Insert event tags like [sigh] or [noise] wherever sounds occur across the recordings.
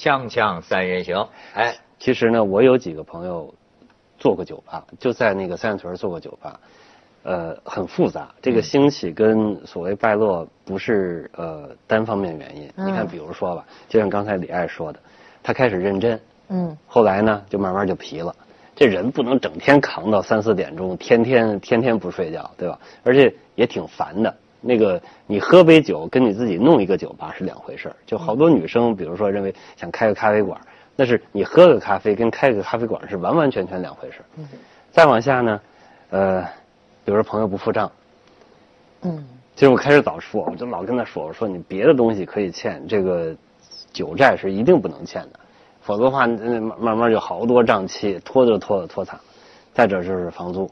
锵锵三人行，哎，其实呢，我有几个朋友做过酒吧，就在那个三里屯做过酒吧，呃，很复杂。这个兴起跟所谓败落不是呃单方面原因。你看，比如说吧，就像刚才李艾说的，他开始认真，嗯，后来呢，就慢慢就疲了。这人不能整天扛到三四点钟，天天天天不睡觉，对吧？而且也挺烦的。那个，你喝杯酒，跟你自己弄一个酒吧是两回事儿。就好多女生，比如说认为想开个咖啡馆，那是你喝个咖啡跟开个咖啡馆是完完全全两回事儿。再往下呢，呃，比如说朋友不付账，嗯，其实我开始早说，我就老跟他说，我说你别的东西可以欠，这个酒债是一定不能欠的，否则的话，慢慢就好多账期，拖着拖着拖惨。再者就是房租。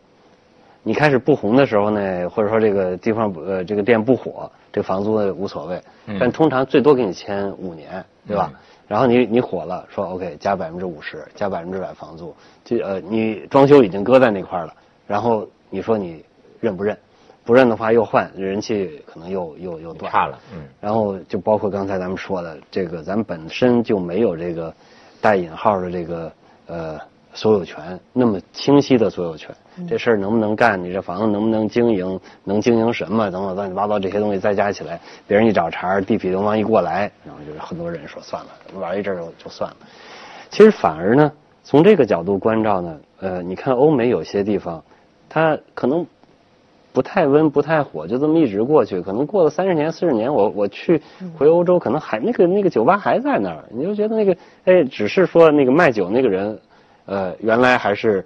你开始不红的时候呢，或者说这个地方呃这个店不火，这房租无所谓，但通常最多给你签五年，对吧？然后你你火了，说 OK 加百分之五十，加百分之百房租，就呃你装修已经搁在那块了，然后你说你认不认？不认的话又换，人气可能又又又断了。嗯。然后就包括刚才咱们说的这个，咱本身就没有这个带引号的这个呃。所有权那么清晰的所有权，这事儿能不能干？你这房子能不能经营？能经营什么？等等乱七八糟这些东西再加起来，别人一找茬，地痞流氓一过来，然后就是很多人说算了，玩一阵就就算了。其实反而呢，从这个角度关照呢，呃，你看欧美有些地方，它可能不太温不太火，就这么一直过去。可能过了三十年四十年，我我去回欧洲，可能还那个那个酒吧还在那儿，你就觉得那个哎，只是说那个卖酒那个人。呃，原来还是，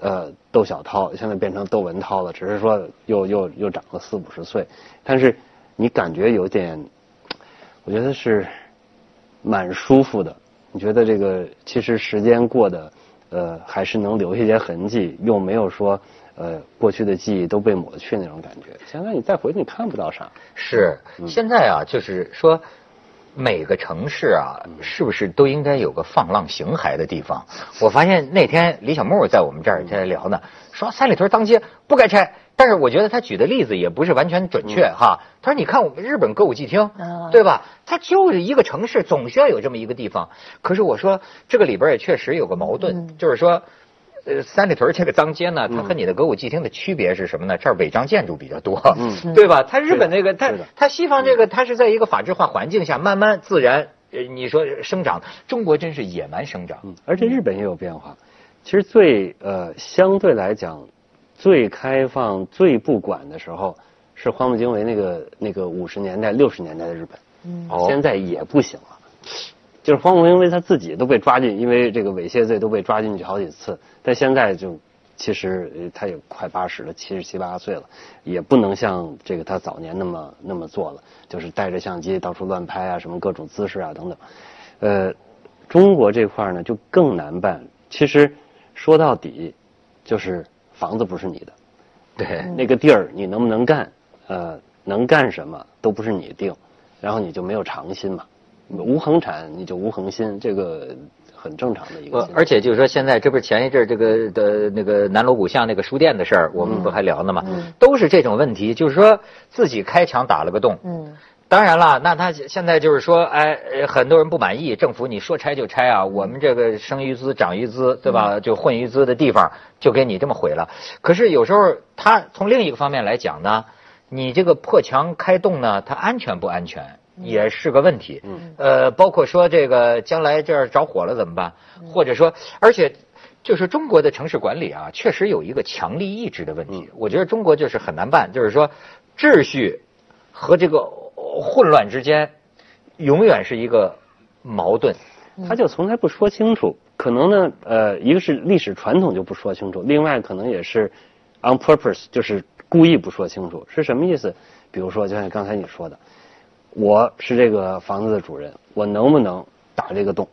呃，窦小涛，现在变成窦文涛了，只是说又又又长了四五十岁，但是你感觉有点，我觉得是蛮舒服的。你觉得这个其实时间过得，呃，还是能留下些痕迹，又没有说呃过去的记忆都被抹去那种感觉。现在你再回去，你看不到啥。是，现在啊，就是说。每个城市啊，是不是都应该有个放浪形骸的地方？我发现那天李小木在我们这儿在聊呢，说三里屯当街不该拆，但是我觉得他举的例子也不是完全准确哈。他说：“你看我们日本歌舞伎町，对吧？它就是一个城市，总需要有这么一个地方。可是我说这个里边也确实有个矛盾，就是说。”呃，三里屯这个脏街呢，它和你的歌舞伎町的区别是什么呢？这儿违章建筑比较多，嗯，对吧？它日本那个，它它西方这个，它是在一个法制化环境下慢慢自然，呃，你说生长。中国真是野蛮生长，嗯，而且日本也有变化。其实最呃相对来讲，最开放、最不管的时候，是荒木经惟那个那个五十年代、六十年代的日本，嗯，现在也不行了。就是荒木经惟他自己都被抓进，因为这个猥亵罪都被抓进去好几次。但现在就其实他也快八十了，七十七八岁了，也不能像这个他早年那么那么做了，就是带着相机到处乱拍啊，什么各种姿势啊等等。呃，中国这块呢就更难办。其实说到底，就是房子不是你的，对，那个地儿你能不能干，呃，能干什么都不是你定，然后你就没有长心嘛。无恒产，你就无恒心，这个很正常的一个。而且就是说，现在这不是前一阵这个的那个南锣鼓巷那个书店的事儿，我们不还聊呢吗？都是这种问题，就是说自己开墙打了个洞。嗯。当然了，那他现在就是说，哎，很多人不满意，政府你说拆就拆啊，我们这个生于资长于资，对吧？就混于资的地方就给你这么毁了。可是有时候他从另一个方面来讲呢，你这个破墙开洞呢，它安全不安全？也是个问题，嗯，呃，包括说这个将来这儿着火了怎么办？或者说，而且就是中国的城市管理啊，确实有一个强力意志的问题。我觉得中国就是很难办，就是说秩序和这个混乱之间永远是一个矛盾，他就从来不说清楚。可能呢，呃，一个是历史传统就不说清楚，另外可能也是 on purpose，就是故意不说清楚。是什么意思？比如说，就像刚才你说的。我是这个房子的主人，我能不能打这个洞？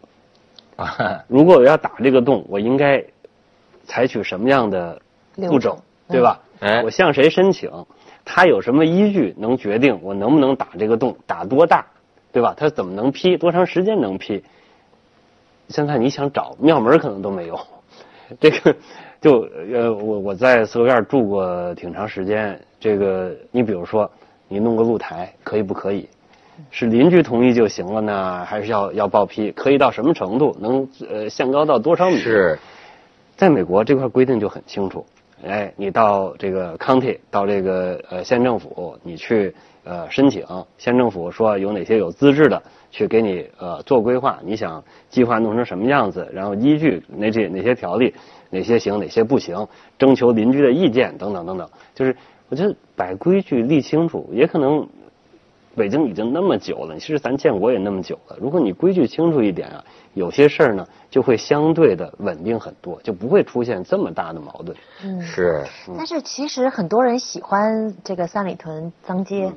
啊，如果我要打这个洞，我应该采取什么样的步骤，对吧？哎，我向谁申请？他有什么依据能决定我能不能打这个洞？打多大，对吧？他怎么能批？多长时间能批？现在你想找庙门可能都没有。[laughs] 这个就呃，我我在四合院住过挺长时间。这个你比如说，你弄个露台可以不可以？是邻居同意就行了呢，还是要要报批？可以到什么程度？能呃限高到多少米？是，在美国这块规定就很清楚。哎，你到这个 county，到这个呃县政府，你去呃申请，县政府说有哪些有资质的去给你呃做规划，你想计划弄成什么样子，然后依据哪些哪些条例，哪些行哪些不行，征求邻居的意见等等等等，就是我觉得把规矩立清楚，也可能。北京已经那么久了，其实咱建国也那么久了。如果你规矩清楚一点啊，有些事儿呢就会相对的稳定很多，就不会出现这么大的矛盾。嗯，是。但是其实很多人喜欢这个三里屯脏街，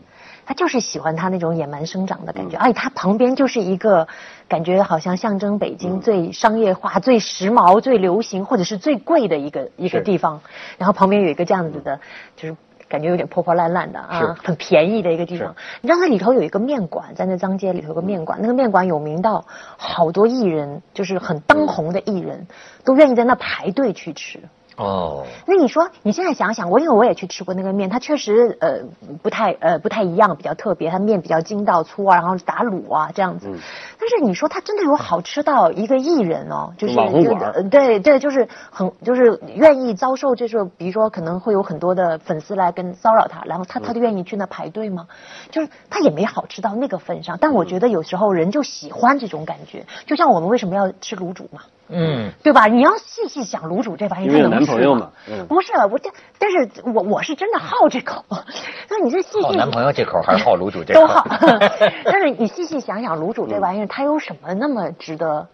他就是喜欢他那种野蛮生长的感觉。哎，他旁边就是一个感觉好像象征北京最商业化、最时髦、最流行或者是最贵的一个一个地方。然后旁边有一个这样子的，就是。感觉有点破破烂烂的啊，很便宜的一个地方。你知道那里头有一个面馆，在那张街里头有个面馆，那个面馆有名到好多艺人，就是很当红的艺人，都愿意在那排队去吃。哦，那你说你现在想想，我因为我也去吃过那个面，它确实呃不太呃不太一样，比较特别，它面比较筋道粗啊，然后打卤啊这样子。嗯。但是你说它真的有好吃到一个艺人哦，就是就对对，就是很就是愿意遭受，就是比如说可能会有很多的粉丝来跟骚扰他，然后他他就愿意去那排队吗？就是他也没好吃到那个份上，但我觉得有时候人就喜欢这种感觉，就像我们为什么要吃卤煮嘛。嗯，对吧？你要细细想卤煮这玩意儿，有男朋友嘛？嗯，不是，我这，但是我我是真的好这口。[laughs] 那你这细细，男朋友这口还是好卤煮这口？都好。[laughs] 但是你细细想想，卤煮这玩意儿，它有什么那么值得？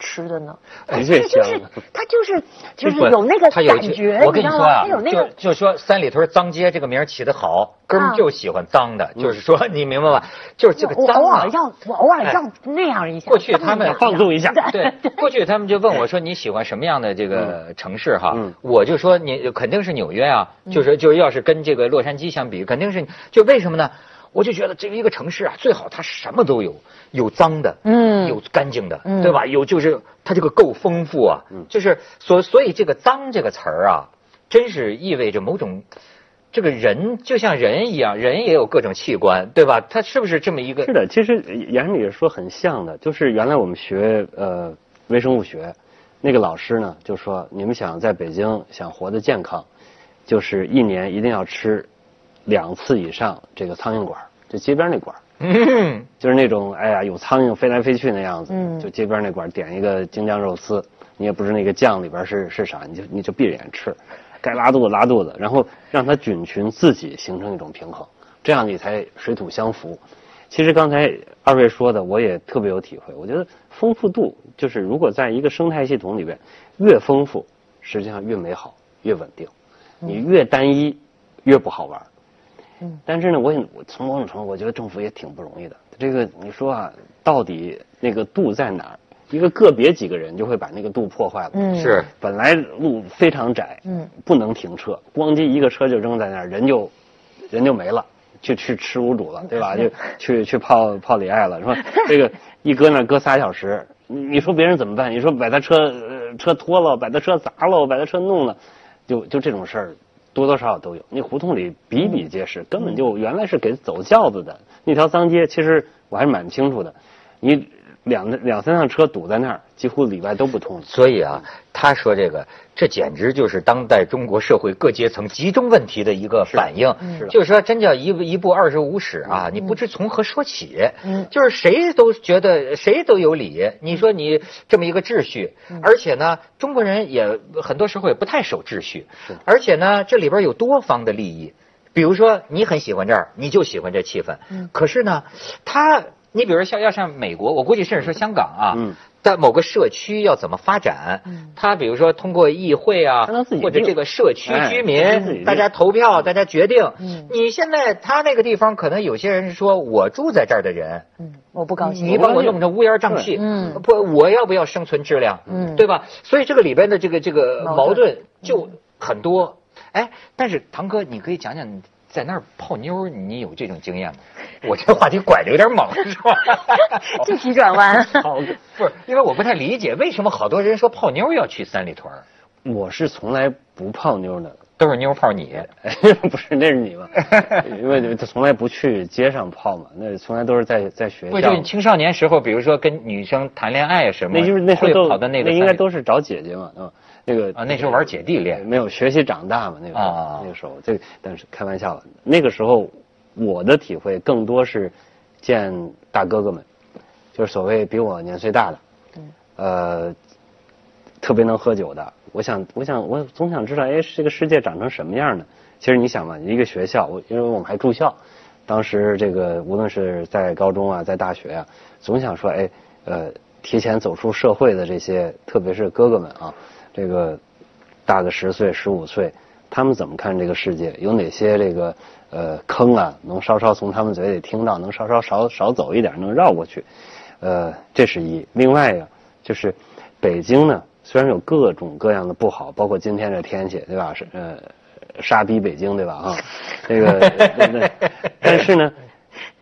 吃的呢，的确就是他就是 [laughs] 就是有那个感觉，我跟你说啊，就就说三里屯脏街这个名起的好，哥们就喜欢脏的，就是说你明白吧？就是这个脏啊。我偶尔要我偶尔要那样一下。过去他们放纵一下，对，[laughs] 过去他们就问我说你喜欢什么样的这个城市哈？我就说你肯定是纽约啊，就是就要是跟这个洛杉矶相比，肯定是就为什么呢？我就觉得这个一个城市啊，最好它什么都有，有脏的，嗯，有干净的，嗯对吧？有就是它这个够丰富啊，嗯就是所所以这个脏这个词儿啊，真是意味着某种这个人就像人一样，人也有各种器官，对吧？它是不是这么一个？是的，其实严理说很像的，就是原来我们学呃微生物学，那个老师呢就说，你们想在北京想活得健康，就是一年一定要吃。两次以上，这个苍蝇馆就街边那馆嗯，就是那种哎呀有苍蝇飞来飞去那样子，嗯，就街边那馆点一个京酱肉丝，你也不知那个酱里边是是啥，你就你就闭着眼吃，该拉肚子拉肚子，然后让它菌群自己形成一种平衡，这样你才水土相服。其实刚才二位说的，我也特别有体会。我觉得丰富度就是如果在一个生态系统里边，越丰富，实际上越美好越稳定，你越单一越不好玩。但是呢，我也从某种程度，我觉得政府也挺不容易的。这个你说啊，到底那个度在哪儿？一个个别几个人就会把那个度破坏了。嗯，是本来路非常窄，嗯，不能停车，咣叽一个车就扔在那儿，人就人就没了，去去吃无主了，对吧？[laughs] 就去去泡泡里爱了，说这个一搁那搁仨小时，你说别人怎么办？你说把他车车拖了，把他车砸了，把他车弄了，就就这种事儿。多多少少都有，那胡同里比比皆是，根本就原来是给走轿子的那条脏街，其实我还是蛮清楚的。你。两两三辆车堵在那儿，几乎里外都不通。所以啊，他说这个，这简直就是当代中国社会各阶层集中问题的一个反应。是就是说，真叫一一部二十五史啊，你不知从何说起。嗯，就是谁都觉得谁都有理。你说你这么一个秩序，而且呢，中国人也很多时候也不太守秩序。是，而且呢，这里边有多方的利益。比如说，你很喜欢这儿，你就喜欢这气氛。嗯，可是呢，他。你比如像要像美国，我估计甚至说香港啊，在某个社区要怎么发展，他比如说通过议会啊，或者这个社区居民大家投票，大家决定。你现在他那个地方可能有些人是说我住在这儿的人，我不高兴，你把我弄成乌烟瘴气，不，我要不要生存质量，对吧？所以这个里边的这个这个矛盾就很多。哎，但是唐哥，你可以讲讲。在那儿泡妞，你有这种经验吗？我这话题拐的有点猛，是吧？[laughs] 这急转弯。好，不是，因为我不太理解为什么好多人说泡妞要去三里屯。我是从来不泡妞的，都是妞泡你，[laughs] 不是那是你吗？因为他从来不去街上泡嘛，那从来都是在在学校。不就青少年时候，比如说跟女生谈恋爱什么，那就是那时候跑到那个，那应该都是找姐姐嘛，啊，那个啊那时候玩姐弟恋，没有学习长大嘛，那个时候那个时候，这但是开玩笑，那个时候我的体会更多是见大哥哥们，就是所谓比我年岁大的，呃，特别能喝酒的。我想，我想，我总想知道，哎，这个世界长成什么样呢？其实你想嘛，一个学校，我因为我们还住校，当时这个无论是在高中啊，在大学啊，总想说，哎，呃，提前走出社会的这些，特别是哥哥们啊，这个大个十岁、十五岁，他们怎么看这个世界？有哪些这个呃坑啊，能稍稍从他们嘴里听到，能稍稍少少走一点，能绕过去？呃，这是一。另外呀，就是北京呢。虽然有各种各样的不好，包括今天这天气，对吧？是呃，杀逼北京，对吧？哈，这个，对 [laughs] 但是呢，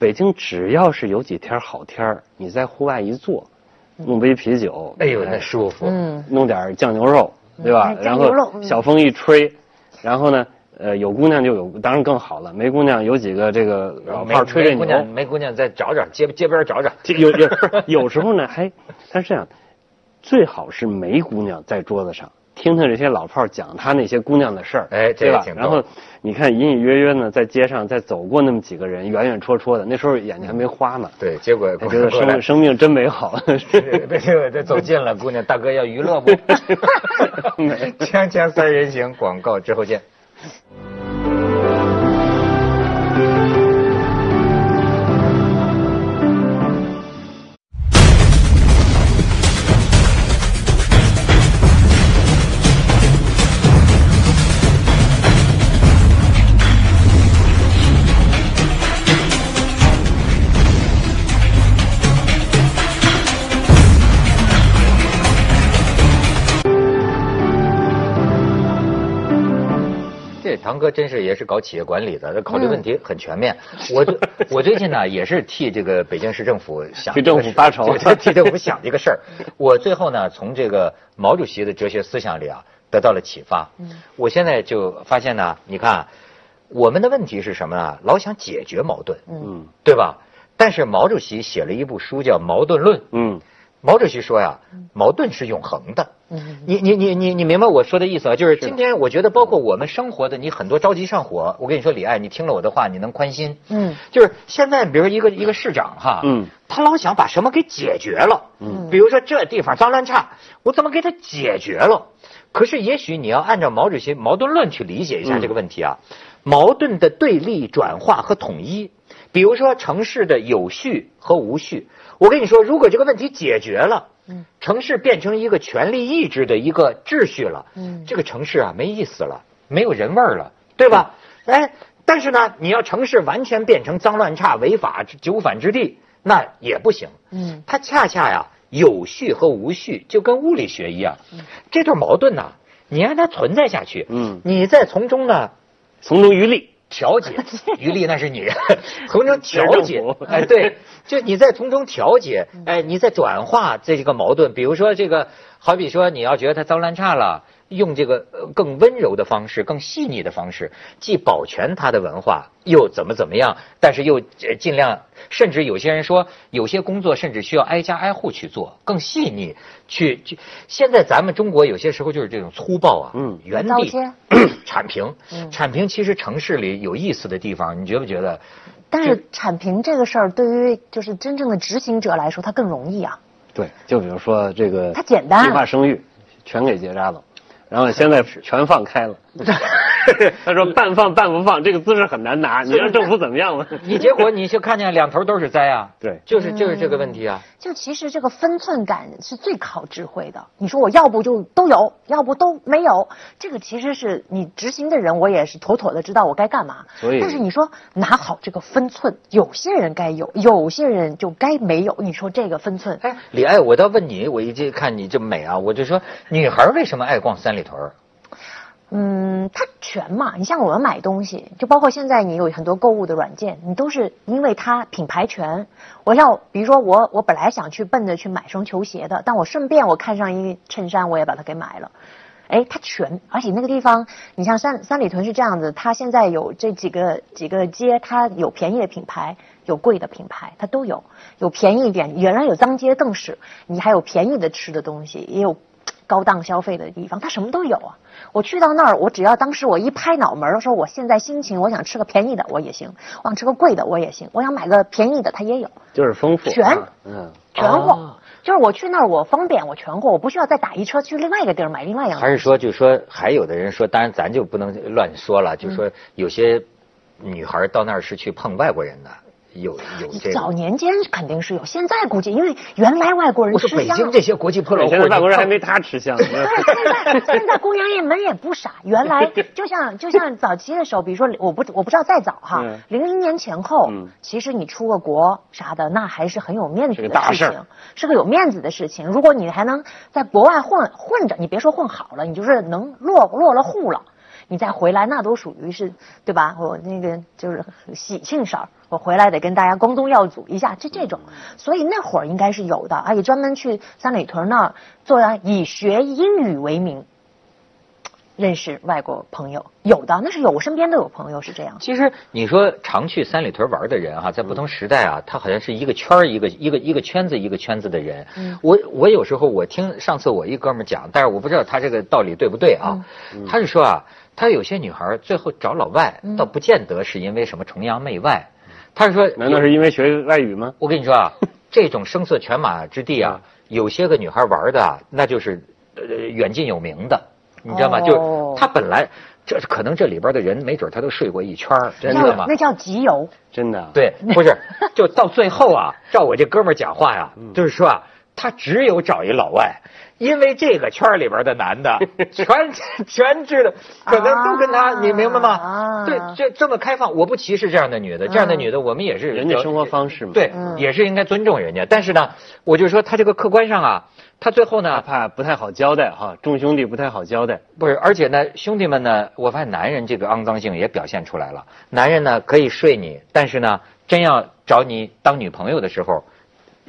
北京只要是有几天好天儿，你在户外一坐，弄杯啤酒，哎呦，那舒服。嗯。弄点酱牛肉，对吧？然后小风一吹，然后呢，呃，有姑娘就有，当然更好了。没姑娘，有几个这个老炮吹吹牛。没姑娘，再找找街街边找找。有有有时候呢，还他是这样。最好是没姑娘在桌子上，听听这些老炮讲他那些姑娘的事儿，哎，对吧？然后你看隐隐约约呢，在街上再走过那么几个人，远远绰绰的，那时候眼睛还没花呢。对，结果觉得生生命真美好。[laughs] 对，这走近了，姑娘大哥要娱乐不？[laughs] [laughs] 锵锵三人行，广告之后见。堂哥真是也是搞企业管理的，考虑问题很全面。我 [laughs] 我最近呢也是替这个北京市政府想替政府发愁，替政府想这个事儿。[laughs] 我最后呢从这个毛主席的哲学思想里啊得到了启发。嗯我现在就发现呢，你看我们的问题是什么呢？老想解决矛盾，嗯，对吧？但是毛主席写了一部书叫《矛盾论》，嗯。毛主席说呀，矛盾是永恒的。你你你你你明白我说的意思啊？就是今天我觉得，包括我们生活的，你很多着急上火。我跟你说，李爱，你听了我的话，你能宽心。嗯，就是现在，比如说一个一个市长哈，嗯，他老想把什么给解决了。嗯，比如说这地方脏乱差，我怎么给他解决了？可是也许你要按照毛主席矛盾论去理解一下这个问题啊。矛盾的对立、转化和统一，比如说城市的有序和无序。我跟你说，如果这个问题解决了，嗯，城市变成一个权力意志的一个秩序了，嗯，这个城市啊没意思了，没有人味儿了，对吧？哎，但是呢，你要城市完全变成脏乱差、违法酒反之地，那也不行。嗯，它恰恰呀，有序和无序就跟物理学一样，这对矛盾呢，你让它存在下去，嗯，你再从中呢，从中渔利。调解余力那是你从中调解，哎，对，就你在从中调解，哎，你在转化这个矛盾。比如说这个，好比说你要觉得他脏乱差了。用这个更温柔的方式、更细腻的方式，既保全他的文化，又怎么怎么样？但是又尽量，甚至有些人说，有些工作甚至需要挨家挨户去做，更细腻。去去，现在咱们中国有些时候就是这种粗暴啊，嗯，原地铲平，[coughs] 铲平。其实城市里有意思的地方，你觉不觉得？但是铲平这个事儿，对于就是真正的执行者来说，它更容易啊。对，就比如说这个，它简单，计划生育全给结扎了。然后现在全放开了。[laughs] 他说半放半不放，这个姿势很难拿。你让政府怎么样了？[laughs] 你结果你就看见两头都是灾啊。对，就是就是这个问题啊。就其实这个分寸感是最考智慧的。你说我要不就都有，要不都没有，这个其实是你执行的人，我也是妥妥的知道我该干嘛。所以，但是你说拿好这个分寸，有些人该有，有些人就该没有。你说这个分寸？哎，李爱，我倒问你，我一直看你这么美啊，我就说女孩为什么爱逛三里屯？嗯，它全嘛。你像我们买东西，就包括现在你有很多购物的软件，你都是因为它品牌全。我像比如说我我本来想去奔着去买双球鞋的，但我顺便我看上一衬衫，我也把它给买了。哎，它全，而且那个地方，你像三三里屯是这样子，它现在有这几个几个街，它有便宜的品牌，有贵的品牌，它都有，有便宜一点，原来有脏街更是，你还有便宜的吃的东西，也有高档消费的地方，它什么都有啊。我去到那儿，我只要当时我一拍脑门儿说我现在心情，我想吃个便宜的我也行，我想吃个贵的我也行，我想买个便宜的它也有，就是丰富，全啊嗯，全货。哦。就是我去那儿，我方便，我全货，我不需要再打一车去另外一个地儿买另外一样。还是说，就是说，还有的人说，当然咱就不能乱说了，就是说有些女孩到那儿是去碰外国人的，有有这个。早年间肯定是有，现在估计因为原来外国人我说吃香北京这些国际破落现户，在外国人还没他吃香。对，现在现在公园里门也不傻。原来 [laughs] 就像就像早期的时候，比如说我不我不知道再早哈嗯，零零年前后嗯，其实你出个国啥的，那还是很有面子的事情，是个有面子的事情。如果你还能在国外混混着，你别说混好了，你就是能落落了户了。你再回来，那都属于是，对吧？我那个就是喜庆事儿，我回来得跟大家光宗耀祖一下，就这种。所以那会儿应该是有的，而且专门去三里屯那儿做以学英语为名，认识外国朋友，有的那是有，我身边都有朋友是这样。其实你说常去三里屯玩的人哈、在不同时代啊，他好像是一个圈儿一个一个一个圈子一个圈子的人。我我有时候我听上次我一哥们儿讲，但是我不知道他这个道理对不对啊？他是说啊，他有些女孩儿最后找老外，倒不见得是因为什么崇洋媚外，他是说，难道是因为学外语吗？我跟你说啊，[laughs] 这种声色犬马之地啊，有些个女孩玩的啊，那就是呃远近有名的，你知道吗？哦就是她本来这可能这里边的人没准她都睡过一圈儿，知道吗？那叫集邮，真的。，对，不是，就到最后啊，照我这哥们儿讲话呀，嗯就是说啊，他只有找一老外，因为这个圈里边的男的 [laughs] 全全知道，可能都跟他，啊你明白吗？啊对，这这么开放，我不歧视这样的女的，这样的女的我们也是人家生活方式嘛。对，也是应该尊重人家。但是呢，我就说他这个客观上啊，他最后呢，怕不太好交代哈，众兄弟不太好交代。不是，而且呢，兄弟们呢，我发现男人这个肮脏性也表现出来了。男人呢可以睡你，但是呢，真要找你当女朋友的时候，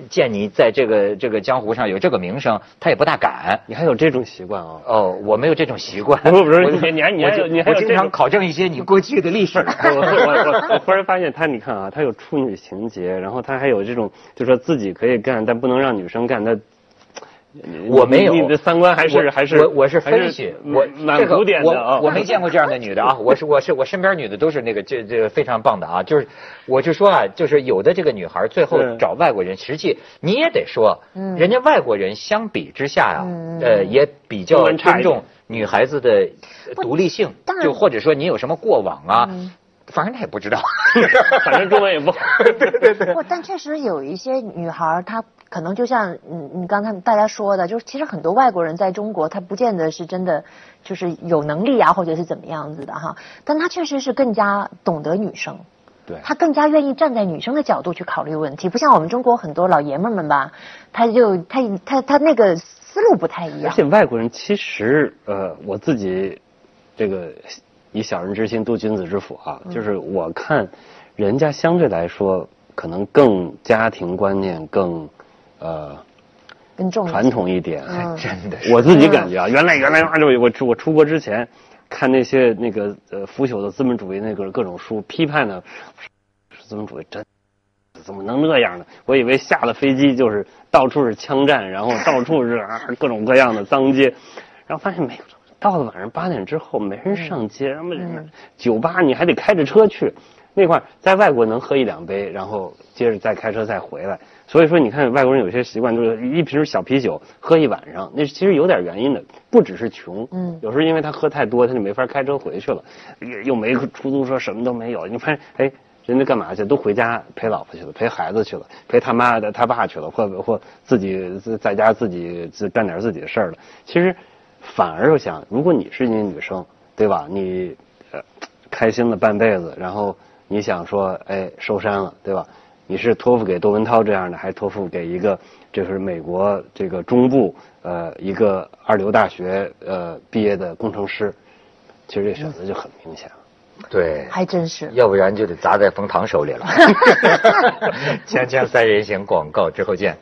见你在这个这个江湖上有这个名声，他也不大敢。你还有这种习惯啊？哦，我没有这种习惯。[laughs] 不是不是你你还你还有你还经常考证一些你过去的历史。[laughs] 我我我我忽然发现他，你看啊，他有处女情节，然后他还有这种，就说自己可以干，但不能让女生干。他我没有，你的三观还是还是我我是分析，我蛮这个古典的啊。我我没见过这样的女的啊，我是我是我身边女的都是那个这这非常棒的啊，就是我就说啊，就是有的这个女孩最后找外国人，实际你也得说，嗯人家外国人相比之下呀、嗯呃也比较尊重女孩子的独立性当，然就或者说你有什么过往啊，嗯反正他也不知道。[laughs] [laughs] 反正中文也不好。不，但确实有一些女孩，她可能就像你，你刚才大家说的，就是其实很多外国人在中国，他不见得是真的就是有能力啊，或者是怎么样子的哈，但他确实是更加懂得女生。对他更加愿意站在女生的角度去考虑问题，不像我们中国很多老爷们儿们吧，他就他他他那个思路不太一样而且。外国人其实，呃，我自己这个以小人之心度君子之腹啊，嗯就是我看人家相对来说可能更家庭观念更呃更重传统一点。还真的是，我自己感觉啊，原来原来啊就我出我出国之前看那些那个呃腐朽的资本主义那个各种书，批判的资本主义真怎么能那样呢？我以为下了飞机就是到处是枪战，然后到处是啊各种各样的脏街，然后发现没有。到了晚上八点之后，没人上街，什么人酒吧你还得开着车去，那块儿在外国能喝一两杯，然后接着再开车再回来。所以说，你看外国人有些习惯，就是一瓶小啤酒喝一晚上，那其实有点原因的，不只是穷，嗯有时候因为他喝太多，他就没法开车回去了，又又没出租车，什么都没有。你发现，哎，人家干嘛去？都回家陪老婆去了，陪孩子去了，陪他妈的他爸去了，或或自己在家自己自干点自己的事儿了。其实反而又想，如果你是一女生，对吧？你呃开心了半辈子，然后你想说，哎，收山了，对吧？你是托付给窦文涛这样的，还是托付给一个就是美国这个中部呃一个二流大学呃毕业的工程师？其实这选择就很明显了。对，还真是。要不然就得砸在冯唐手里了。[laughs] 锵锵三人行广告之后见。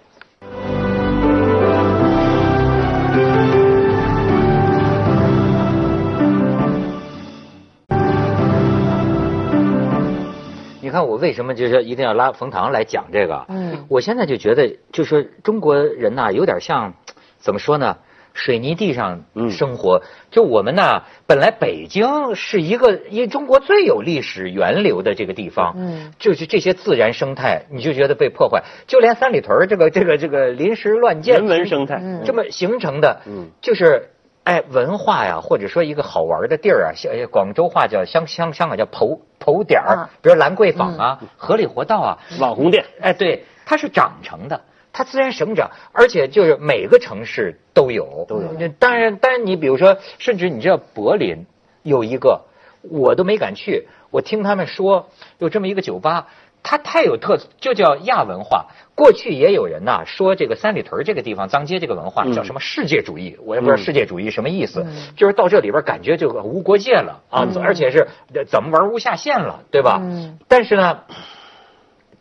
为什么就是一定要拉冯唐来讲这个？嗯，我现在就觉得，就是中国人呐，有点像，怎么说呢？水泥地上生活，就我们呢，本来北京是一个因为中国最有历史源流的这个地方，嗯，就是这些自然生态，你就觉得被破坏，就连三里屯这个这个这个临时乱建人文生态。这么形成的，嗯，就是哎文化呀，或者说一个好玩的地儿啊，像广州话叫香香香港叫头头点儿，比如兰桂坊啊、河里活道啊、网红店，哎，对，它是长成的。它自然生长，而且就是每个城市都有，都有。当然，当然，你比如说，甚至你知道柏林有一个，我都没敢去。我听他们说有这么一个酒吧，它太有特色，就叫亚文化。过去也有人呐说这个三里屯这个地方脏街这个文化叫什么世界主义，我也不知道世界主义什么意思，就是到这里边感觉就无国界了啊，而且是怎么玩无下限了，对吧？但是呢。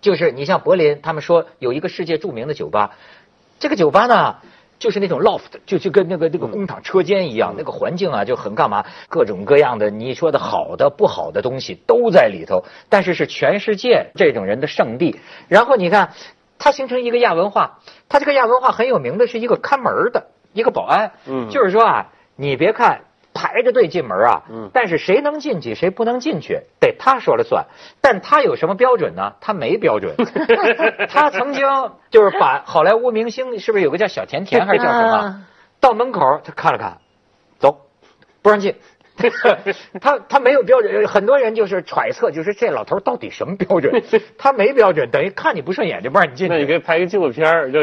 就是你像柏林，他们说有一个世界著名的酒吧，这个酒吧呢，就是那种 loft，就就跟那个那个工厂车间一样，那个环境啊就很干嘛，各种各样的你说的好的不好的东西都在里头，但是是全世界这种人的圣地。然后你看，它形成一个亚文化，它这个亚文化很有名的是一个看门的一个保安，嗯，就是说啊，你别看。排着队进门啊，但是谁能进去，谁不能进去，得他说了算。但他有什么标准呢？他没标准。[laughs] 他曾经就是把好莱坞明星，是不是有个叫小甜甜还是叫什么？到门口他看了看，走，不让进。[laughs] 他他没有标准，很多人就是揣测，就是这老头到底什么标准？他没标准，等于看你不顺眼就不让你进。那你可以拍个纪录片就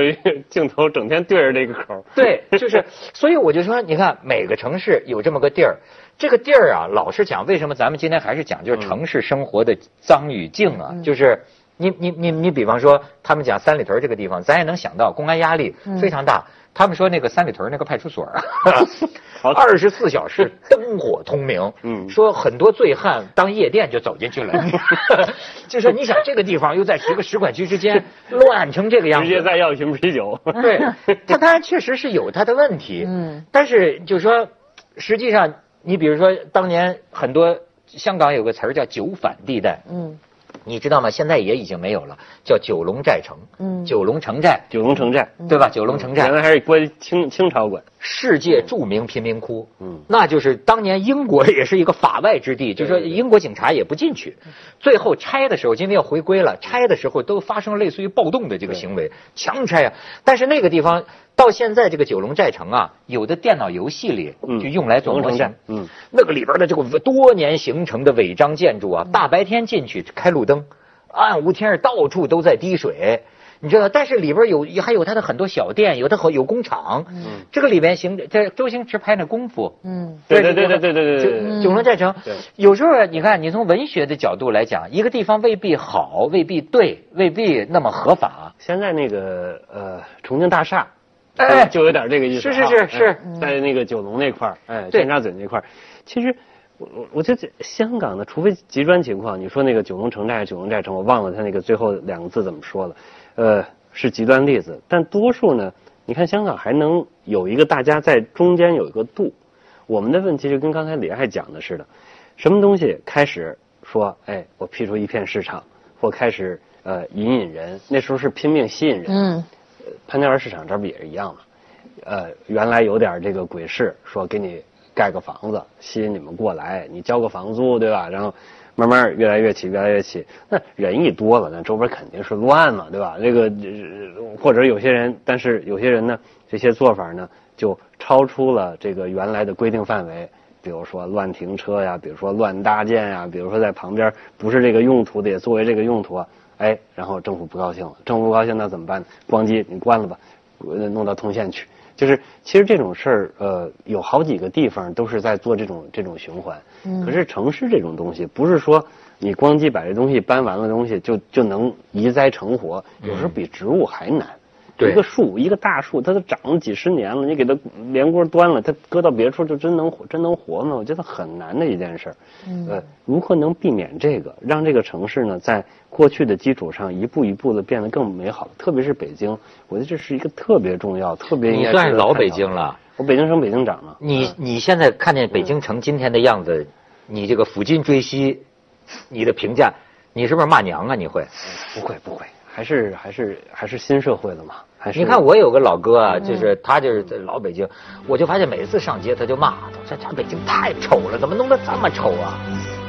镜头整天对着那个口。对，就是，所以我就说，你看每个城市有这么个地儿，这个地儿啊，老实讲，为什么咱们今天还是讲就是城市生活的脏与净啊？就是你你你你，比方说他们讲三里屯这个地方，咱也能想到公安压力非常大。他们说那个三里屯那个派出所啊，[laughs] 二十四小时灯火通明。嗯，说很多醉汉当夜店就走进去了。[laughs] 就说你想这个地方又在十个使馆区之间乱成这个样子，直接再要一瓶啤酒。对，[laughs] 他当然确实是有他的问题。嗯，但是就说实际上，你比如说当年很多香港有个词儿叫九反地带。嗯。你知道吗？现在也已经没有了，叫九龙寨城。嗯，九龙城寨，九龙城寨，对吧？九龙城寨原来还是归清清朝管。世界著名贫民窟，嗯，那就是当年英国也是一个法外之地，就是说英国警察也不进去。最后拆的时候，今天要回归了，拆的时候都发生了类似于暴动的这个行为，强拆啊。但是那个地方到现在这个九龙寨城啊，有的电脑游戏里就用来做模型，嗯，那个里边的这个多年形成的违章建筑啊，大白天进去开路灯，暗无天日，到处都在滴水。你知道，但是里边有还有他的很多小店，有的好有工厂。嗯，这个里边行，这周星驰拍那功夫。嗯，对对对对对对对。九龙寨城，有时候你看，你从文学的角度来讲，一个地方未必好，未必对，未必那么合法。现在那个呃重庆大厦，哎，就有点这个意思。是是是是，在那个九龙那块儿，哎，尖沙咀那块儿，其实我我我觉得香港的，除非极端情况，你说那个九龙城寨、九龙寨城，我忘了他那个最后两个字怎么说了。呃，是极端例子，但多数呢，你看香港还能有一个大家在中间有一个度。我们的问题就跟刚才李爱讲的似的，什么东西开始说，哎，我辟出一片市场，或开始呃引引人，那时候是拼命吸引人。嗯。潘家园市场这不也是一样吗？呃，原来有点这个鬼市，说给你盖个房子，吸引你们过来，你交个房租，对吧？然后。慢慢越来越起，越来越起。那人一多了，那周边肯定是乱了，对吧？这个或者有些人，但是有些人呢，这些做法呢，就超出了这个原来的规定范围。比如说乱停车呀，比如说乱搭建呀，比如说在旁边不是这个用途的也作为这个用途啊，哎，然后政府不高兴了，政府不高兴那怎么办？关机，你关了吧，弄到通县去。就是其实这种事儿，呃，有好几个地方都是在做这种这种循环。嗯。可是城市这种东西，不是说你光机把这东西搬完了东西就就能移栽成活，有时候比植物还难。一个树，一个大树，它都长了几十年了，你给它连锅端了，它搁到别处就真能真能活吗？我觉得很难的一件事儿。嗯。呃，如何能避免这个，让这个城市呢，在过去的基础上一步一步的变得更美好？特别是北京，我觉得这是一个特别重要、特别你算是老北京了。我北京生北京长了。你你现在看见北京城今天的样子，你这个抚今追昔，你的评价，你是不是骂娘啊？你会？不会不会，还是还是还是新社会的嘛。还是你看我有个老哥啊，就是他就是在老北京，我就发现每次上街他就骂，说这北京太丑了，怎么弄得这么丑啊？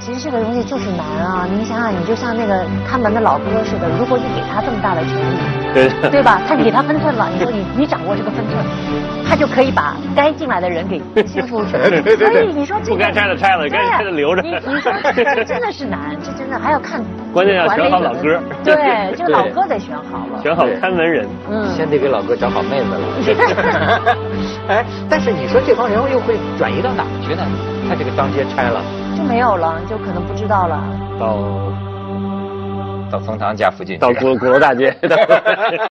其实这个东西就是难啊！你想想，你就像那个看门的老哥似的，如果你给他这么大的权利，对对吧？他给他分寸了，你说你你掌握这个分寸，他就可以把该进来的人给 [laughs] 欺负去。所以你说这个不该拆的拆了，该拆的留着。你你说这真的是难，这真的还要看关键要选好老哥。对，这 [laughs] 个老哥得选好了，选好看门人。嗯，先得给老哥找好妹子了。[laughs] 哎，但是你说这帮人又会转移到哪去呢？他这个当街拆了。就没有了，就可能不知道了。到到冯唐家附近，到鼓鼓楼大街。[laughs]